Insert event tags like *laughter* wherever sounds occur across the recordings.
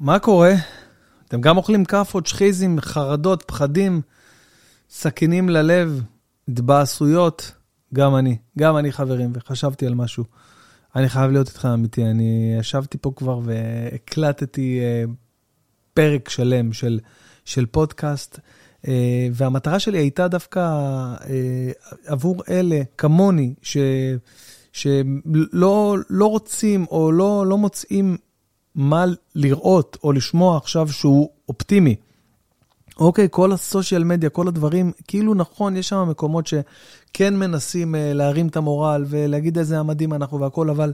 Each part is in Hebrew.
מה קורה? אתם גם אוכלים כאפות, שחיזים, חרדות, פחדים, סכינים ללב, התבאסויות? גם אני, גם אני חברים, וחשבתי על משהו. אני חייב להיות איתך אמיתי, אני ישבתי פה כבר והקלטתי uh, פרק שלם של, של פודקאסט, uh, והמטרה שלי הייתה דווקא uh, עבור אלה, כמוני, ש, שלא לא רוצים או לא, לא מוצאים מה לראות או לשמוע עכשיו שהוא אופטימי. אוקיי, כל הסושיאל מדיה, כל הדברים, כאילו נכון, יש שם מקומות שכן מנסים uh, להרים את המורל ולהגיד איזה המדהים אנחנו והכול, אבל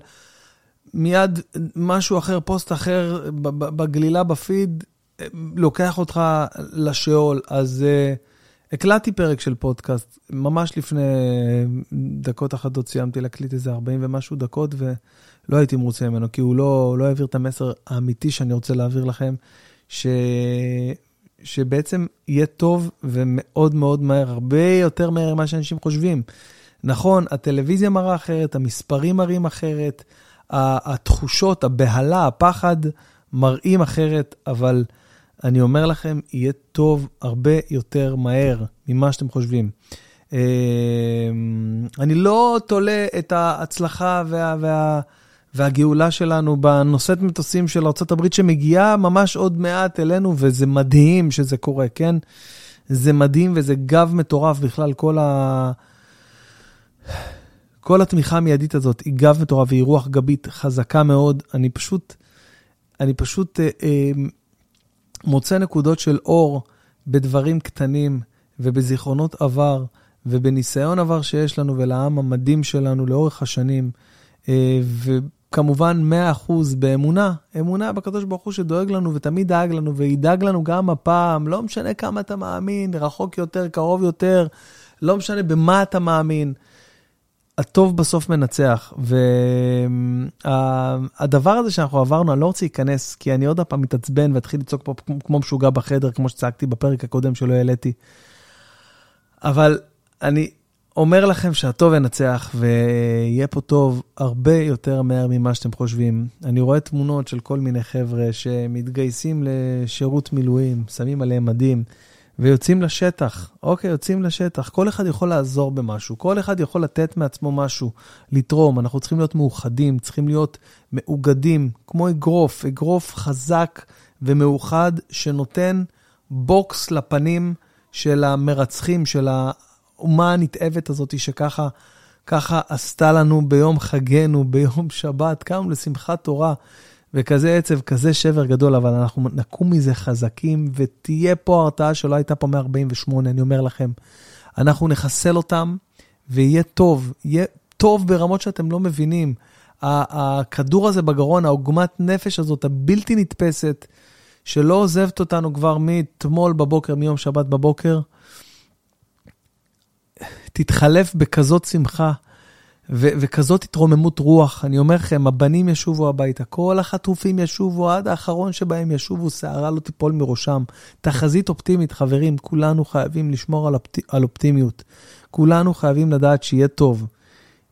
מיד משהו אחר, פוסט אחר בגלילה בפיד, אה, לוקח אותך לשאול. אז uh, הקלטתי פרק של פודקאסט, ממש לפני דקות אחדות סיימתי להקליט איזה 40 ומשהו דקות, ולא הייתי מרוצה ממנו, כי הוא לא, לא העביר את המסר האמיתי שאני רוצה להעביר לכם, ש... שבעצם יהיה טוב ומאוד מאוד מהר, הרבה יותר מהר ממה שאנשים חושבים. נכון, הטלוויזיה מראה אחרת, המספרים מראים אחרת, התחושות, הבהלה, הפחד מראים אחרת, אבל אני אומר לכם, יהיה טוב הרבה יותר מהר ממה שאתם חושבים. אמ, אני לא תולה את ההצלחה וה... וה והגאולה שלנו בנושאת מטוסים של ארה"ב שמגיעה ממש עוד מעט אלינו, וזה מדהים שזה קורה, כן? זה מדהים וזה גב מטורף בכלל, כל ה... כל התמיכה המיידית הזאת היא גב מטורף והיא רוח גבית חזקה מאוד. אני פשוט, אני פשוט אה, אה, מוצא נקודות של אור בדברים קטנים ובזיכרונות עבר ובניסיון עבר שיש לנו ולעם המדהים שלנו לאורך השנים. אה, כמובן 100% באמונה, אמונה בקדוש ברוך הוא שדואג לנו ותמיד דאג לנו וידאג לנו גם הפעם, לא משנה כמה אתה מאמין, רחוק יותר, קרוב יותר, לא משנה במה אתה מאמין. הטוב בסוף מנצח. והדבר הזה שאנחנו עברנו, אני לא רוצה להיכנס, כי אני עוד פעם מתעצבן ואתחיל לצעוק פה כמו משוגע בחדר, כמו שצעקתי בפרק הקודם שלא העליתי. אבל אני, אומר לכם שהטוב ינצח ויהיה פה טוב הרבה יותר מהר ממה שאתם חושבים. אני רואה תמונות של כל מיני חבר'ה שמתגייסים לשירות מילואים, שמים עליהם מדים ויוצאים לשטח. אוקיי, יוצאים לשטח. כל אחד יכול לעזור במשהו, כל אחד יכול לתת מעצמו משהו, לתרום. אנחנו צריכים להיות מאוחדים, צריכים להיות מאוגדים, כמו אגרוף, אגרוף חזק ומאוחד שנותן בוקס לפנים של המרצחים, של. האומה הנתעבת הזאת שככה ככה עשתה לנו ביום חגנו, ביום שבת, קמנו לשמחת תורה, וכזה עצב, כזה שבר גדול, אבל אנחנו נקום מזה חזקים, ותהיה פה הרתעה שלא הייתה פה מ-48, אני אומר לכם. אנחנו נחסל אותם, ויהיה טוב, יהיה טוב ברמות שאתם לא מבינים. הכדור הזה בגרון, העוגמת נפש הזאת, הבלתי נתפסת, שלא עוזבת אותנו כבר מאתמול בבוקר, מיום שבת בבוקר, תתחלף בכזאת שמחה ו- וכזאת התרוממות רוח. אני אומר לכם, הבנים ישובו הביתה, כל החטופים ישובו, עד האחרון שבהם ישובו, שערה לא תיפול מראשם. תחזית אופטימית, חברים, כולנו חייבים לשמור על, אופט... על אופטימיות. כולנו חייבים לדעת שיהיה טוב.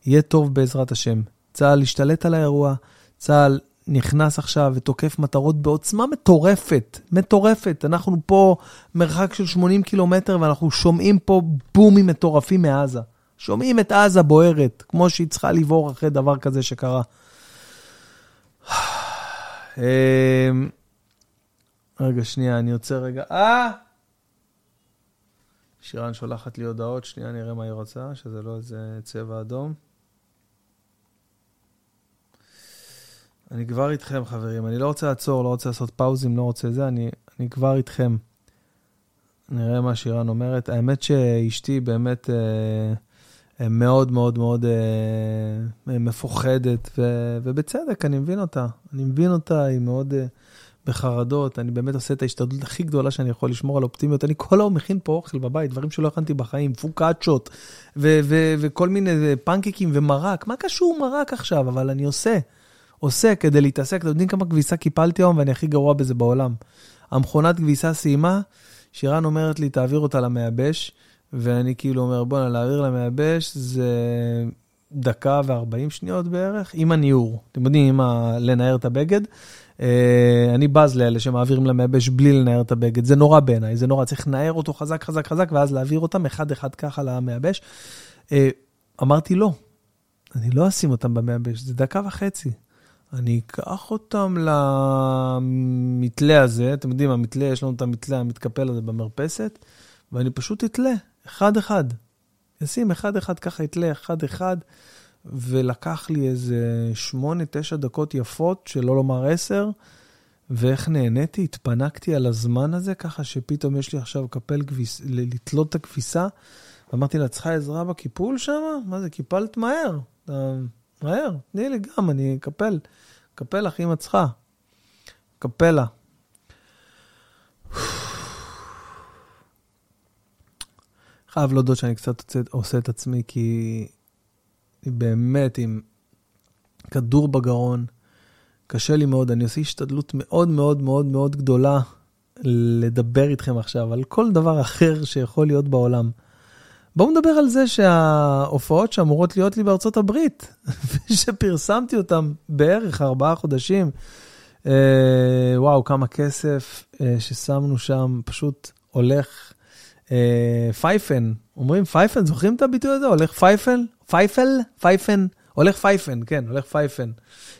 יהיה טוב בעזרת השם. צה"ל ישתלט על האירוע, צה"ל נכנס עכשיו ותוקף מטרות בעוצמה מטורפת, מטורפת. אנחנו פה מרחק של 80 קילומטר ואנחנו שומעים פה בומים מטורפים מעזה. שומעים את עזה בוערת, כמו שהיא צריכה לבעור אחרי דבר כזה שקרה. *sighs* אמ, רגע, שנייה, אני עוצר רגע. אה! שירן שולחת לי הודעות, שנייה נראה מה היא רוצה, שזה לא איזה צבע אדום. אני כבר איתכם, חברים. אני לא רוצה לעצור, לא רוצה לעשות פאוזים, לא רוצה זה, אני, אני כבר איתכם. נראה מה שירן אומרת. האמת שאשתי באמת אה, מאוד מאוד מאוד אה, מפוחדת, ו, ובצדק, אני מבין אותה. אני מבין אותה, היא מאוד אה, בחרדות. אני באמת עושה את ההשתדלות הכי גדולה שאני יכול לשמור על אופטימיות. אני כל היום מכין פה אוכל בבית, דברים שלא הכנתי בחיים, פוקאצ'ות, ו- ו- וכל מיני פנקקים ומרק. מה קשור מרק עכשיו? אבל אני עושה. עושה כדי להתעסק, אתם יודעים כמה כביסה קיפלתי היום ואני הכי גרוע בזה בעולם. המכונת כביסה סיימה, שירן אומרת לי, תעביר אותה למייבש, ואני כאילו אומר, בואנה, להעביר למייבש זה דקה וארבעים שניות בערך, עם הניעור. אתם יודעים, עם ה... לנער את הבגד. אה, אני בז לאלה שמעבירים למייבש בלי לנער את הבגד, זה נורא בעיניי, זה נורא, צריך לנער אותו חזק, חזק, חזק, ואז להעביר אותם אחד-אחד ככה למייבש. אה, אמרתי לא, אני לא אשים אותם במייבש, זה דקה וחצי. אני אקח אותם למתלה הזה, אתם יודעים, המתלה, יש לנו את המתלה המתקפל הזה במרפסת, ואני פשוט אתלה, אחד-אחד. אשים אחד-אחד, ככה אתלה אחד-אחד, ולקח לי איזה שמונה, תשע דקות יפות, שלא לומר עשר, ואיך נהניתי, התפנקתי על הזמן הזה, ככה שפתאום יש לי עכשיו קפל כביס, לתלות את הכביסה. ואמרתי לה, צריכה עזרה בקיפול שם? מה זה, קיפלת מהר. מהר, תני לי גם, אני אקפל. אקפל לך אם את צריכה. קפלה. חייב להודות שאני קצת עושה את עצמי, כי באמת עם כדור בגרון, קשה לי מאוד, אני עושה השתדלות מאוד מאוד מאוד מאוד גדולה לדבר איתכם עכשיו על כל דבר אחר שיכול להיות בעולם. בואו נדבר על זה שההופעות שאמורות להיות לי בארצות הברית, *laughs* שפרסמתי אותן בערך ארבעה חודשים, אה, וואו, כמה כסף אה, ששמנו שם, פשוט הולך פייפן. אומרים פייפן, זוכרים את הביטוי הזה? הולך פייפל? פייפל? פייפן? הולך פייפן, כן, הולך פייפן.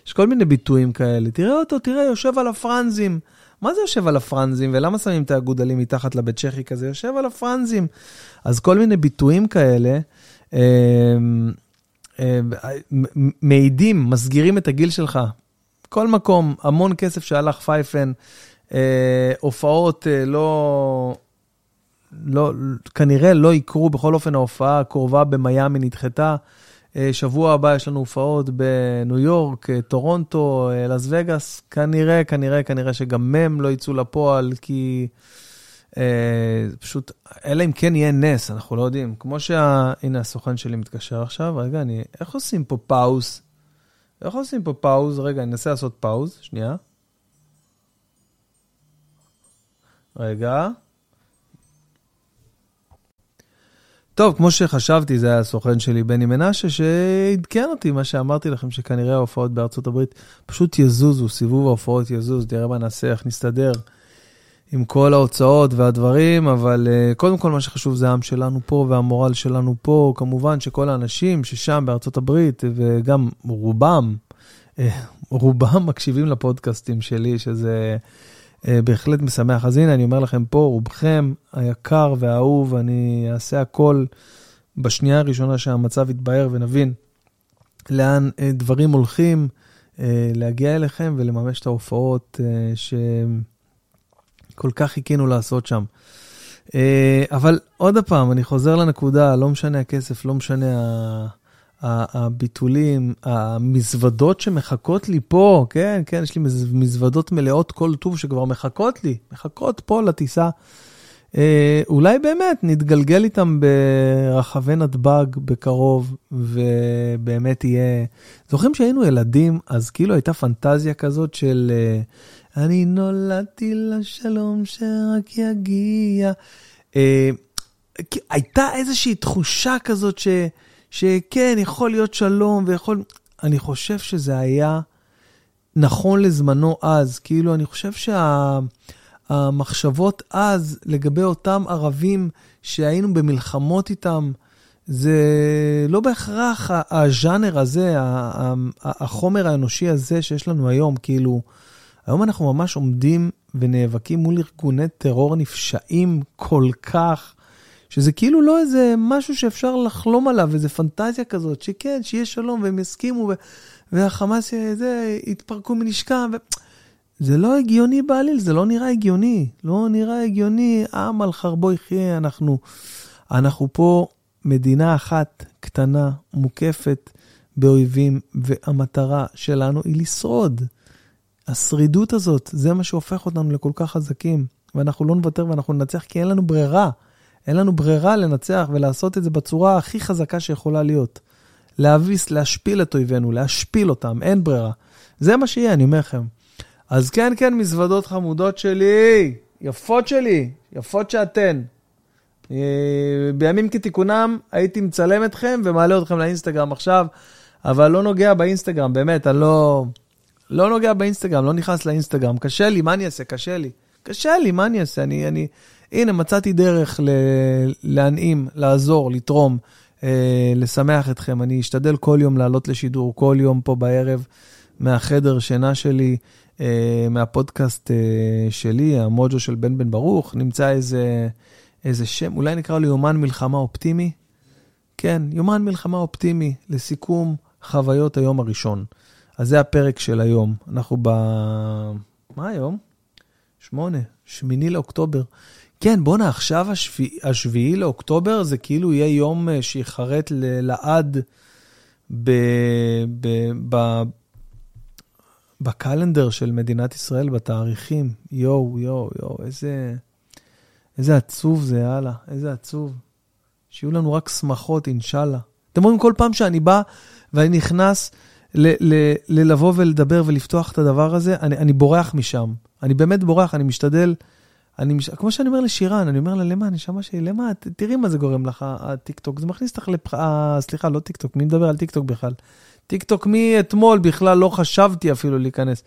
יש כל מיני ביטויים כאלה. תראה אותו, תראה, יושב על הפרנזים. מה זה יושב על הפרנזים, ולמה שמים את האגודלים מתחת לבית צ'כי כזה? יושב על הפרנזים. אז כל מיני ביטויים כאלה אה, אה, מעידים, מסגירים את הגיל שלך. כל מקום, המון כסף שהלך פייפן, אה, הופעות לא, לא, כנראה לא יקרו, בכל אופן ההופעה הקרובה במיאמי נדחתה. אה, שבוע הבא יש לנו הופעות בניו יורק, אה, טורונטו, אה, לס וגאס. כנראה, כנראה, כנראה שגם הם לא יצאו לפועל, כי אה, פשוט, אלא אם כן יהיה נס, אנחנו לא יודעים. כמו שה... הנה, הסוכן שלי מתקשר עכשיו. רגע, אני... איך עושים פה pause? איך עושים פה pause? רגע, אני אנסה לעשות pause, שנייה. רגע. טוב, כמו שחשבתי, זה היה הסוכן שלי, בני מנשה, שעדכן אותי מה שאמרתי לכם, שכנראה ההופעות בארצות הברית פשוט יזוזו, סיבוב ההופעות יזוז, תראה מה נעשה, איך נסתדר עם כל ההוצאות והדברים, אבל uh, קודם כל מה שחשוב זה העם שלנו פה והמורל שלנו פה. כמובן שכל האנשים ששם בארצות הברית, וגם רובם, uh, רובם מקשיבים לפודקאסטים שלי, שזה... אה, בהחלט משמח. אז הנה, אני אומר לכם פה, רובכם היקר והאהוב, אני אעשה הכל בשנייה הראשונה שהמצב יתבהר ונבין לאן אה, דברים הולכים, אה, להגיע אליכם ולממש את ההופעות שכל כך חיכינו לעשות שם. אבל עוד פעם, אני חוזר לנקודה, לא משנה הכסף, לא משנה הביטולים, המזוודות שמחכות לי פה, כן, כן, יש לי מזוודות מלאות כל טוב שכבר מחכות לי, מחכות פה לטיסה. אה, אולי באמת נתגלגל איתם ברחבי נתב"ג בקרוב, ובאמת יהיה... זוכרים שהיינו ילדים, אז כאילו הייתה פנטזיה כזאת של אה, אני נולדתי לשלום שרק יגיע. אה, הייתה איזושהי תחושה כזאת ש... שכן, יכול להיות שלום ויכול... אני חושב שזה היה נכון לזמנו אז. כאילו, אני חושב שהמחשבות שה... אז לגבי אותם ערבים שהיינו במלחמות איתם, זה לא בהכרח הז'אנר הזה, החומר האנושי הזה שיש לנו היום. כאילו, היום אנחנו ממש עומדים ונאבקים מול ארגוני טרור נפשעים כל כך. שזה כאילו לא איזה משהו שאפשר לחלום עליו, איזה פנטזיה כזאת, שכן, שיהיה שלום והם יסכימו, ו- והחמאס זה, יתפרקו מנשקם. ו... זה לא הגיוני בעליל, זה לא נראה הגיוני. לא נראה הגיוני, עם על חרבו יחיה, אנחנו, אנחנו פה מדינה אחת קטנה, מוקפת באויבים, והמטרה שלנו היא לשרוד. השרידות הזאת, זה מה שהופך אותנו לכל כך חזקים. ואנחנו לא נוותר ואנחנו ננצח כי אין לנו ברירה. אין לנו ברירה לנצח ולעשות את זה בצורה הכי חזקה שיכולה להיות. להביס, להשפיל את אויבינו, להשפיל אותם, אין ברירה. זה מה שיהיה, אני אומר לכם. אז כן, כן, מזוודות חמודות שלי, יפות שלי, יפות שאתן. אה, בימים כתיקונם הייתי מצלם אתכם ומעלה אתכם לאינסטגרם עכשיו, אבל לא נוגע באינסטגרם, באמת, אני לא, לא נוגע באינסטגרם, לא נכנס לאינסטגרם. קשה לי, מה אני אעשה? קשה לי. קשה לי, מה אני אעשה? אני, אני... הנה, מצאתי דרך ל... להנעים, לעזור, לתרום, אה, לשמח אתכם. אני אשתדל כל יום לעלות לשידור, כל יום פה בערב, מהחדר שינה שלי, אה, מהפודקאסט אה, שלי, המוג'ו של בן בן ברוך. נמצא איזה, איזה שם, אולי נקרא לו יומן מלחמה אופטימי? כן, יומן מלחמה אופטימי לסיכום חוויות היום הראשון. אז זה הפרק של היום. אנחנו ב... מה היום? שמונה, שמיני לאוקטובר. כן, בואנה, עכשיו השביעי, השביעי לאוקטובר זה כאילו יהיה יום אה, שיחרט לעד ב, ב, ב, ב calendar של מדינת ישראל, בתאריכים. יואו, יואו, יואו, איזה, איזה עצוב זה, יאללה, איזה עצוב. שיהיו לנו רק שמחות, אינשאללה. אתם רואים, כל פעם שאני בא ואני נכנס ללבוא ולדבר ולפתוח את הדבר הזה, אני, אני בורח משם. אני באמת בורח, אני משתדל. אני, מש... כמו שאני אומר לשירן, אני אומר לה, למה, הנשמה שלי, למה, ת, תראי מה זה גורם לך, הטיקטוק, זה מכניס אותך לפח... אה, סליחה, לא טיקטוק, מי מדבר על טיקטוק בכלל? טיקטוק מאתמול בכלל לא חשבתי אפילו להיכנס.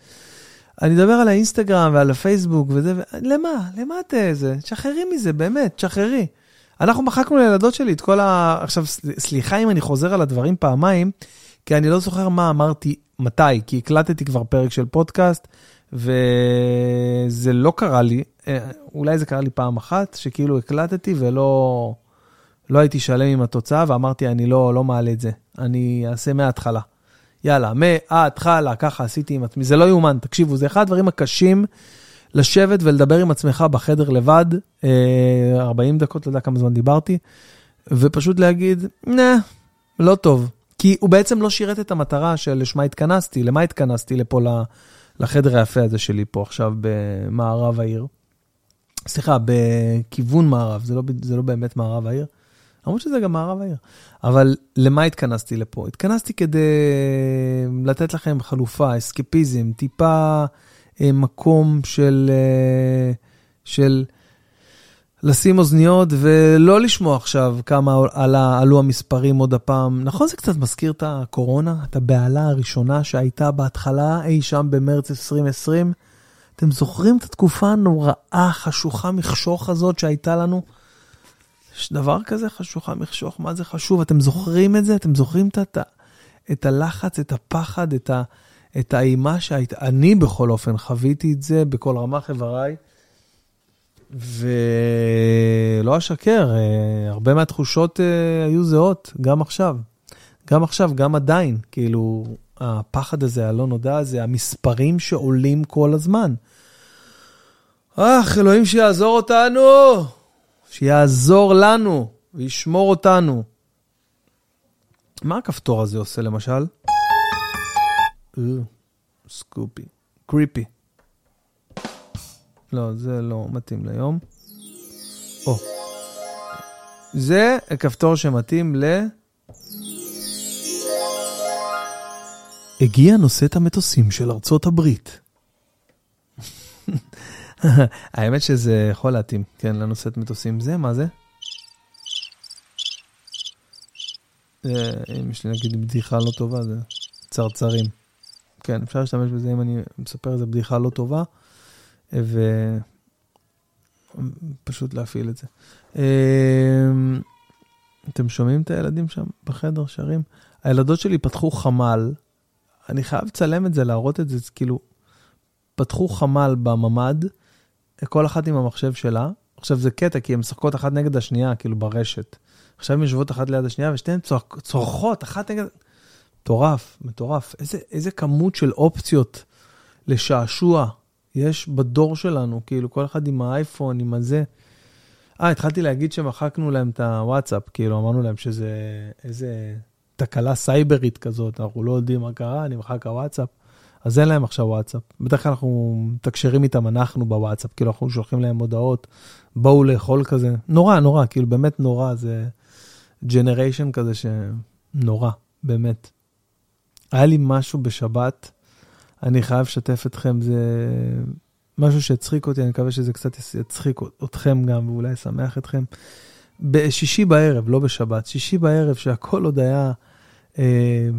אני מדבר על האינסטגרם ועל הפייסבוק וזה, ו... למה? למה את זה? תשחררי מזה, באמת, תשחררי. אנחנו מחקנו לילדות שלי את כל ה... עכשיו, סליחה אם אני חוזר על הדברים פעמיים, כי אני לא זוכר מה אמרתי, מתי, כי הקלטתי כבר פרק של פודקאסט, וזה לא קרה לי, אה, אולי זה קרה לי פעם אחת, שכאילו הקלטתי ולא לא הייתי שלם עם התוצאה, ואמרתי, אני לא, לא מעלה את זה, אני אעשה מההתחלה. יאללה, מההתחלה, ככה עשיתי עם עצמי, זה לא יאומן, תקשיבו, זה אחד הדברים הקשים לשבת ולדבר עם עצמך בחדר לבד, 40 אה, דקות, לא יודע כמה זמן דיברתי, ופשוט להגיד, נה, לא טוב. כי הוא בעצם לא שירת את המטרה שלשמה התכנסתי, למה התכנסתי לפה, לחדר היפה הזה שלי פה עכשיו במערב העיר. סליחה, בכיוון מערב, זה לא, זה לא באמת מערב העיר. למרות שזה גם מערב העיר. אבל למה התכנסתי לפה? התכנסתי כדי לתת לכם חלופה, אסקפיזם, טיפה אה, מקום של, אה, של לשים אוזניות ולא לשמוע עכשיו כמה עלה, עלו המספרים עוד הפעם. נכון, זה קצת מזכיר את הקורונה, את הבהלה הראשונה שהייתה בהתחלה אי שם במרץ 2020. אתם זוכרים את התקופה הנוראה, חשוכה מחשוך הזאת שהייתה לנו? יש דבר כזה חשוכה מחשוך, מה זה חשוב? אתם זוכרים את זה? אתם זוכרים את, את הלחץ, את הפחד, את, ה, את האימה שהייתה? אני בכל אופן חוויתי את זה בכל רמ"ח איבריי. ולא אשקר, אה, הרבה מהתחושות אה, היו זהות, גם עכשיו. גם עכשיו, גם עדיין, כאילו, הפחד הזה, הלא נודע הזה, המספרים שעולים כל הזמן. אך, אלוהים שיעזור אותנו, שיעזור לנו וישמור אותנו. מה הכפתור הזה עושה למשל? סקופי, קריפי. לא, זה לא מתאים ליום. או. זה הכפתור שמתאים ל... הגיע נושאת המטוסים של ארצות הברית. *laughs* האמת שזה יכול להתאים, כן, לנושאת מטוסים. זה, מה זה? אם יש לי נגיד בדיחה לא טובה, זה צרצרים. כן, אפשר להשתמש בזה אם אני מספר איזה בדיחה לא טובה. ופשוט להפעיל את זה. אמ, אתם שומעים את הילדים שם בחדר שרים? הילדות שלי פתחו חמ"ל, אני חייב לצלם את זה, להראות את זה, כאילו, פתחו חמ"ל בממ"ד, כל אחת עם המחשב שלה. עכשיו זה קטע, כי הן משחקות אחת נגד השנייה, כאילו ברשת. עכשיו הן יושבות אחת ליד השנייה, ושתיהן צורכות אחת נגד... מטורף, מטורף. איזה, איזה כמות של אופציות לשעשוע יש בדור שלנו, כאילו, כל אחד עם האייפון, עם הזה. אה, התחלתי להגיד שמחקנו להם את הוואטסאפ, כאילו, אמרנו להם שזה איזה תקלה סייברית כזאת, אנחנו לא יודעים מה קרה, אני מחק הוואטסאפ. אז אין להם עכשיו וואטסאפ. בדרך כלל אנחנו מתקשרים איתם, אנחנו בוואטסאפ, כאילו, אנחנו שולחים להם הודעות, בואו לאכול כזה. נורא, נורא, כאילו, באמת נורא, זה ג'נריישן כזה שנורא, באמת. היה לי משהו בשבת, אני חייב לשתף אתכם, זה משהו שהצחיק אותי, אני מקווה שזה קצת יצחיק אתכם גם, ואולי ישמח אתכם. בשישי בערב, לא בשבת, שישי בערב, שהכל עוד היה אה,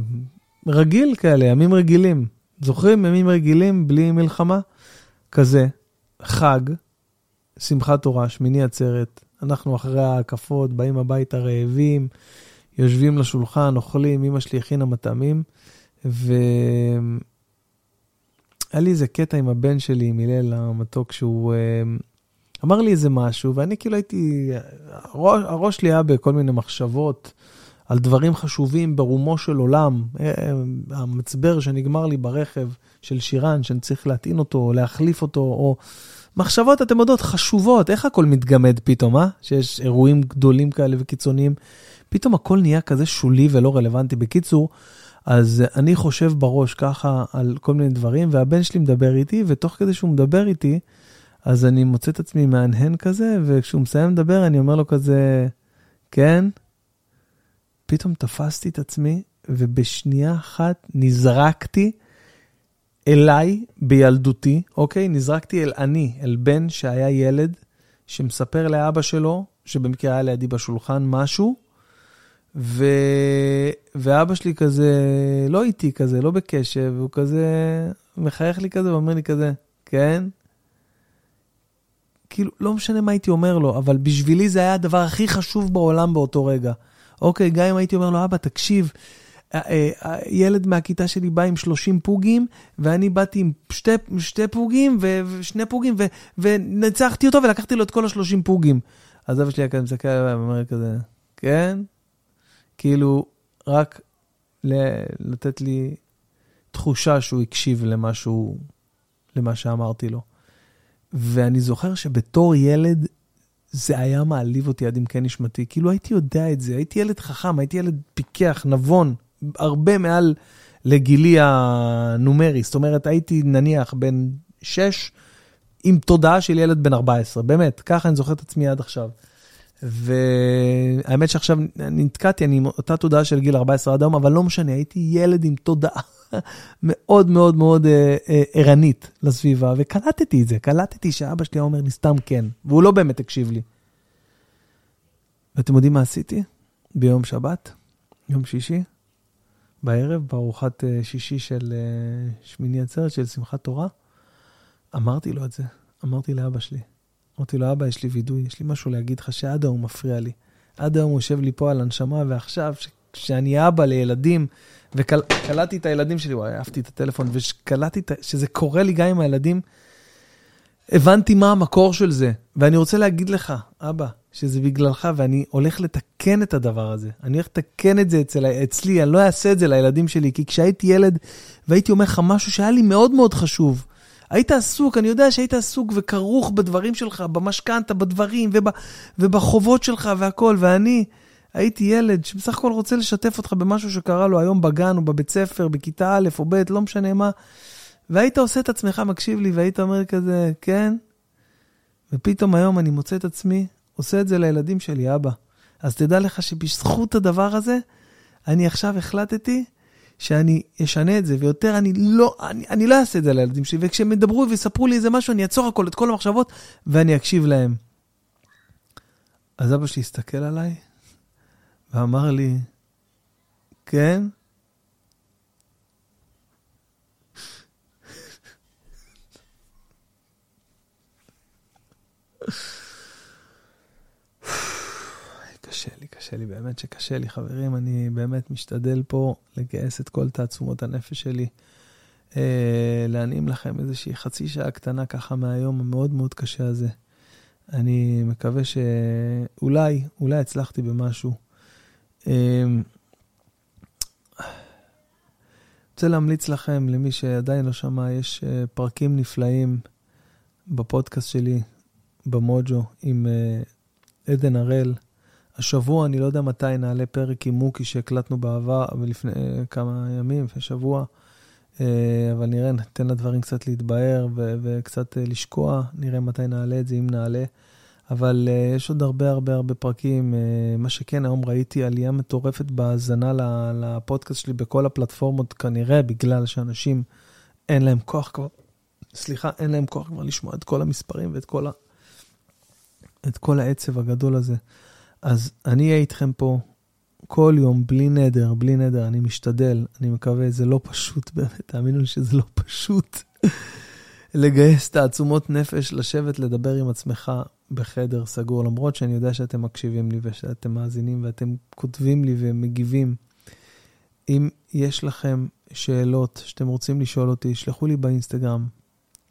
רגיל כאלה, ימים רגילים. זוכרים ימים רגילים בלי מלחמה? כזה, חג, שמחת תורה, שמיני עצרת, אנחנו אחרי ההקפות, באים הביתה רעבים, יושבים לשולחן, אוכלים, אמא שלי הכינה מטעמים, והיה לי איזה קטע עם הבן שלי, עם הלל המתוק, שהוא אה, אמר לי איזה משהו, ואני כאילו הייתי, הראש, הראש שלי היה בכל מיני מחשבות. על דברים חשובים ברומו של עולם. אה, המצבר שנגמר לי ברכב של שירן, שאני צריך להטעין אותו, או להחליף אותו, או מחשבות, אתם יודעות, חשובות. איך הכל מתגמד פתאום, אה? שיש אירועים גדולים כאלה וקיצוניים. פתאום הכל נהיה כזה שולי ולא רלוונטי. בקיצור, אז אני חושב בראש ככה על כל מיני דברים, והבן שלי מדבר איתי, ותוך כדי שהוא מדבר איתי, אז אני מוצא את עצמי מהנהן כזה, וכשהוא מסיים לדבר, אני אומר לו כזה, כן? פתאום תפסתי את עצמי, ובשנייה אחת נזרקתי אליי בילדותי, אוקיי? נזרקתי אל אני, אל בן שהיה ילד, שמספר לאבא שלו, שבמקרה היה לידי בשולחן, משהו, ו... ואבא שלי כזה, לא איתי כזה, לא בקשב, הוא כזה מחייך לי כזה ואומר לי כזה, כן? כאילו, לא משנה מה הייתי אומר לו, אבל בשבילי זה היה הדבר הכי חשוב בעולם באותו רגע. אוקיי, גם אם הייתי אומר לו, אבא, תקשיב, ילד מהכיתה שלי בא עם 30 פוגים, ואני באתי עם שתי, שתי פוגים ושני פוגים, ו, וניצחתי אותו ולקחתי לו את כל ה-30 פוגים. אז אבא שלי היה כזה מסתכל עליי ואומר כזה, כן? כאילו, רק לתת לי תחושה שהוא הקשיב למשהו, למה שאמרתי לו. ואני זוכר שבתור ילד, זה היה מעליב אותי עד עמקי נשמתי. כאילו הייתי יודע את זה, הייתי ילד חכם, הייתי ילד פיקח, נבון, הרבה מעל לגילי הנומרי. זאת אומרת, הייתי נניח בן 6 עם תודעה של ילד בן 14, באמת, ככה אני זוכר את עצמי עד עכשיו. והאמת שעכשיו נתקעתי, אני עם אותה תודעה של גיל 14 עד היום, אבל לא משנה, הייתי ילד עם תודעה *laughs* מאוד מאוד מאוד אה, אה, ערנית לסביבה, וקלטתי את זה, קלטתי שאבא שלי אומר לי סתם כן, והוא לא באמת הקשיב לי. ואתם יודעים מה עשיתי? ביום שבת, יום שישי, בערב, בארוחת אה, שישי של אה, שמיני עצרת, של שמחת תורה, אמרתי לו את זה, אמרתי לאבא שלי. אמרתי לו, אבא, יש לי וידוי, יש לי משהו להגיד לך שעד היום מפריע לי. עד היום הוא יושב לי פה על הנשמה, ועכשיו, כשאני אבא לילדים, וקלטתי את הילדים שלי, וואי, אהבתי את הטלפון, וקלטתי שזה קורה לי גם עם הילדים, הבנתי מה המקור של זה. ואני רוצה להגיד לך, אבא, שזה בגללך, ואני הולך לתקן את הדבר הזה. אני הולך לתקן את זה אצל, אצלי, אני לא אעשה את זה לילדים שלי, כי כשהייתי ילד, והייתי אומר לך משהו שהיה לי מאוד מאוד חשוב, היית עסוק, אני יודע שהיית עסוק וכרוך בדברים שלך, במשכנתה, בדברים וב, ובחובות שלך והכול, ואני הייתי ילד שבסך הכל רוצה לשתף אותך במשהו שקרה לו היום בגן או בבית ספר, בכיתה א' או ב', לא משנה מה, והיית עושה את עצמך מקשיב לי והיית אומר כזה, כן? ופתאום היום אני מוצא את עצמי עושה את זה לילדים שלי, אבא. אז תדע לך שבזכות הדבר הזה, אני עכשיו החלטתי שאני אשנה את זה, ויותר אני לא, אני, אני לא אעשה את זה לילדים שלי, וכשהם ידברו ויספרו לי איזה משהו, אני אעצור הכל, את כל המחשבות, ואני אקשיב להם. אז אבא שלי הסתכל עליי, ואמר לי, כן? קשה לי, באמת שקשה לי, חברים. אני באמת משתדל פה לגייס את כל תעצומות הנפש שלי, אה, להנעים לכם איזושהי חצי שעה קטנה ככה מהיום המאוד מאוד קשה הזה. אני מקווה שאולי, אולי הצלחתי במשהו. אה, רוצה להמליץ לכם, למי שעדיין לא שמע, יש אה, פרקים נפלאים בפודקאסט שלי, במוג'ו, עם אה, עדן הראל. השבוע, אני לא יודע מתי נעלה פרק עם מוקי שהקלטנו בעבר, ולפני כמה ימים, לפני שבוע, אה, אבל נראה, ניתן לדברים קצת להתבהר ו- וקצת אה, לשקוע, נראה מתי נעלה את זה, אם נעלה. אבל יש עוד הרבה הרבה הרבה פרקים. מה שכן, היום ראיתי עלייה מטורפת בהאזנה לפודקאסט שלי בכל הפלטפורמות, כנראה בגלל שאנשים אין להם כוח כבר, סליחה, אין להם כוח כבר לשמוע את כל המספרים ואת כל, ה, את כל העצב הגדול הזה. אז אני אהיה איתכם פה כל יום, בלי נדר, בלי נדר, אני משתדל, אני מקווה, זה לא פשוט *laughs* באמת, תאמינו לי שזה לא פשוט. לגייס תעצומות נפש, לשבת, לדבר עם עצמך בחדר סגור, למרות שאני יודע שאתם מקשיבים לי ושאתם מאזינים ואתם כותבים לי ומגיבים. אם יש לכם שאלות שאתם רוצים לשאול אותי, שלחו לי באינסטגרם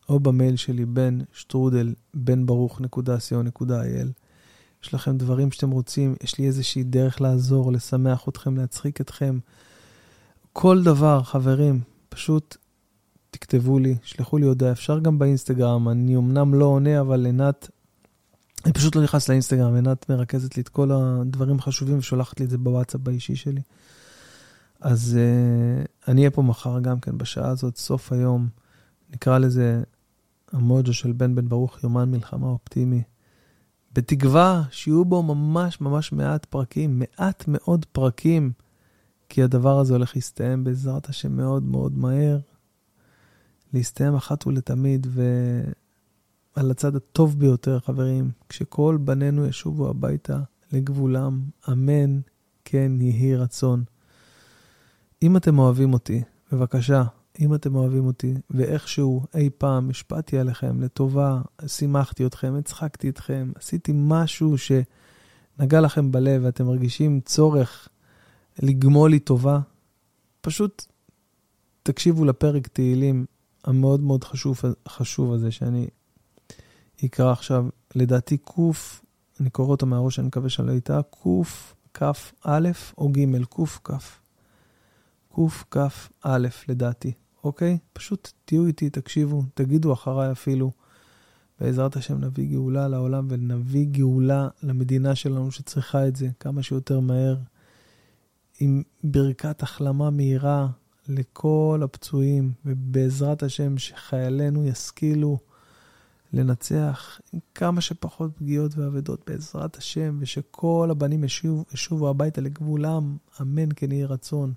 או במייל שלי, בן שטרודל, בן ברוך נקודה נקודה אייל. יש לכם דברים שאתם רוצים, יש לי איזושהי דרך לעזור, לשמח אתכם, להצחיק אתכם. כל דבר, חברים, פשוט תכתבו לי, שלחו לי הודעה, אפשר גם באינסטגרם, אני אמנם לא עונה, אבל עינת, אני פשוט לא נכנס לאינסטגרם, עינת מרכזת לי את כל הדברים החשובים ושולחת לי את זה בוואטסאפ באישי שלי. אז uh, אני אהיה פה מחר גם כן, בשעה הזאת, סוף היום, נקרא לזה המוג'ו של בן בן ברוך, יומן מלחמה אופטימי. בתקווה שיהיו בו ממש ממש מעט פרקים, מעט מאוד פרקים, כי הדבר הזה הולך להסתיים בעזרת השם מאוד מאוד מהר. להסתיים אחת ולתמיד, ועל הצד הטוב ביותר, חברים, כשכל בנינו ישובו הביתה לגבולם, אמן, כן יהי רצון. אם אתם אוהבים אותי, בבקשה, אם אתם אוהבים אותי, ואיכשהו אי פעם השפעתי עליכם לטובה, שימחתי אתכם, הצחקתי אתכם, עשיתי משהו שנגע לכם בלב ואתם מרגישים צורך לגמול לי טובה, פשוט תקשיבו לפרק תהילים המאוד מאוד חשוב, חשוב הזה שאני אקרא עכשיו, לדעתי ק, אני קורא אותו מהראש, אני מקווה שאני לא אטעה, קכ"א או ג', קכ. קכ"א לדעתי. אוקיי? פשוט תהיו איתי, תקשיבו, תגידו אחריי אפילו. בעזרת השם נביא גאולה לעולם ונביא גאולה למדינה שלנו שצריכה את זה כמה שיותר מהר. עם ברכת החלמה מהירה לכל הפצועים, ובעזרת השם שחיילינו ישכילו לנצח עם כמה שפחות פגיעות ואבדות בעזרת השם, ושכל הבנים ישוב, ישובו הביתה לגבולם, אמן כן יהי רצון.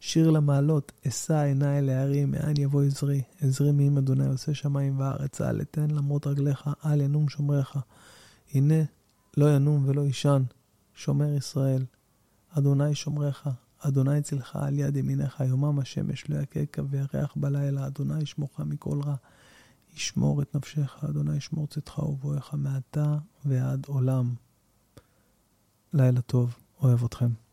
שיר למעלות, אשא עיניי להרים, מאין יבוא עזרי, עזרי מעם אדוני עושה שמיים וארץ, אל אתן למרות רגליך, אל ינום שומריך. הנה, לא ינום ולא יישן, שומר ישראל. אדוני שומריך, אדוני צלך על יד ימיניך, יומם השמש לא יככה וירח בלילה, אדוני ישמורך מכל רע. ישמור את נפשך, אדוני ישמור צאתך ובואך מעתה ועד עולם. לילה טוב, אוהב אתכם.